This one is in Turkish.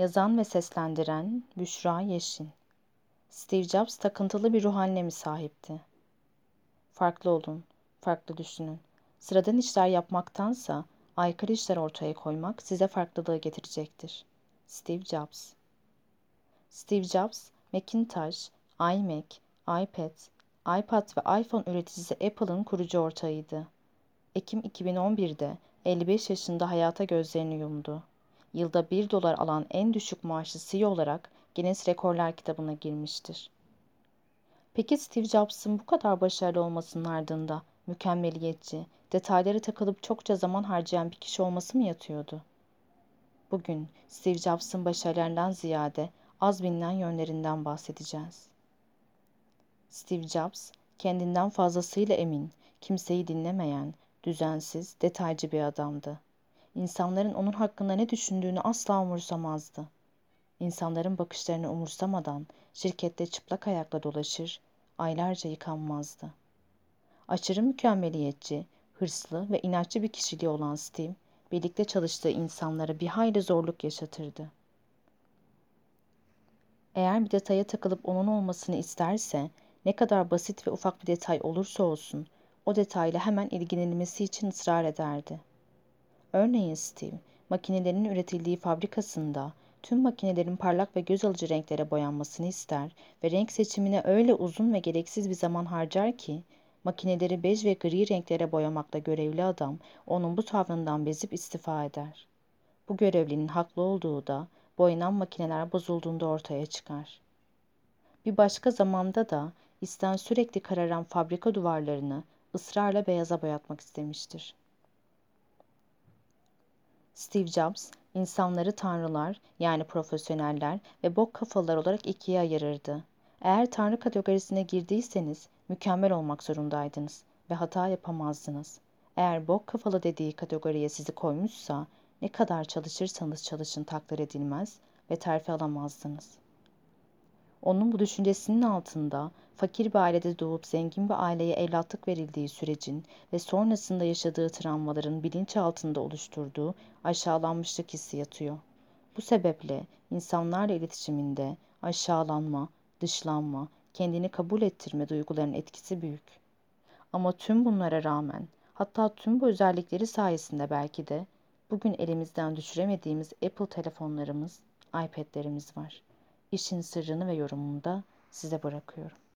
Yazan ve seslendiren Büşra Yeşin. Steve Jobs takıntılı bir ruh haline mi sahipti? Farklı olun, farklı düşünün. Sıradan işler yapmaktansa aykırı işler ortaya koymak size farklılığı getirecektir. Steve Jobs Steve Jobs, Macintosh, iMac, iPad, iPad ve iPhone üreticisi Apple'ın kurucu ortağıydı. Ekim 2011'de 55 yaşında hayata gözlerini yumdu. Yılda 1 dolar alan en düşük maaşlı CEO olarak Guinness Rekorlar kitabına girmiştir. Peki Steve Jobs'ın bu kadar başarılı olmasının ardında mükemmeliyetçi, detaylara takılıp çokça zaman harcayan bir kişi olması mı yatıyordu? Bugün Steve Jobs'ın başarılarından ziyade az bilinen yönlerinden bahsedeceğiz. Steve Jobs, kendinden fazlasıyla emin, kimseyi dinlemeyen, düzensiz, detaycı bir adamdı. İnsanların onun hakkında ne düşündüğünü asla umursamazdı. İnsanların bakışlarını umursamadan şirkette çıplak ayakla dolaşır, aylarca yıkanmazdı. Aşırı mükemmeliyetçi, hırslı ve inatçı bir kişiliği olan Steve, birlikte çalıştığı insanlara bir hayli zorluk yaşatırdı. Eğer bir detaya takılıp onun olmasını isterse, ne kadar basit ve ufak bir detay olursa olsun, o detayla hemen ilgilenilmesi için ısrar ederdi. Örneğin Steve, makinelerin üretildiği fabrikasında tüm makinelerin parlak ve göz alıcı renklere boyanmasını ister ve renk seçimine öyle uzun ve gereksiz bir zaman harcar ki, makineleri bej ve gri renklere boyamakla görevli adam onun bu tavrından bezip istifa eder. Bu görevlinin haklı olduğu da boyanan makineler bozulduğunda ortaya çıkar. Bir başka zamanda da isten sürekli kararan fabrika duvarlarını ısrarla beyaza boyatmak istemiştir. Steve Jobs, insanları tanrılar yani profesyoneller ve bok kafalar olarak ikiye ayırırdı. Eğer tanrı kategorisine girdiyseniz mükemmel olmak zorundaydınız ve hata yapamazdınız. Eğer bok kafalı dediği kategoriye sizi koymuşsa ne kadar çalışırsanız çalışın takdir edilmez ve terfi alamazdınız. Onun bu düşüncesinin altında fakir bir ailede doğup zengin bir aileye evlatlık verildiği sürecin ve sonrasında yaşadığı travmaların bilinç altında oluşturduğu aşağılanmışlık hissi yatıyor. Bu sebeple insanlarla iletişiminde aşağılanma, dışlanma, kendini kabul ettirme duygularının etkisi büyük. Ama tüm bunlara rağmen, hatta tüm bu özellikleri sayesinde belki de bugün elimizden düşüremediğimiz Apple telefonlarımız, iPad'lerimiz var. İşin sırrını ve yorumunu da size bırakıyorum.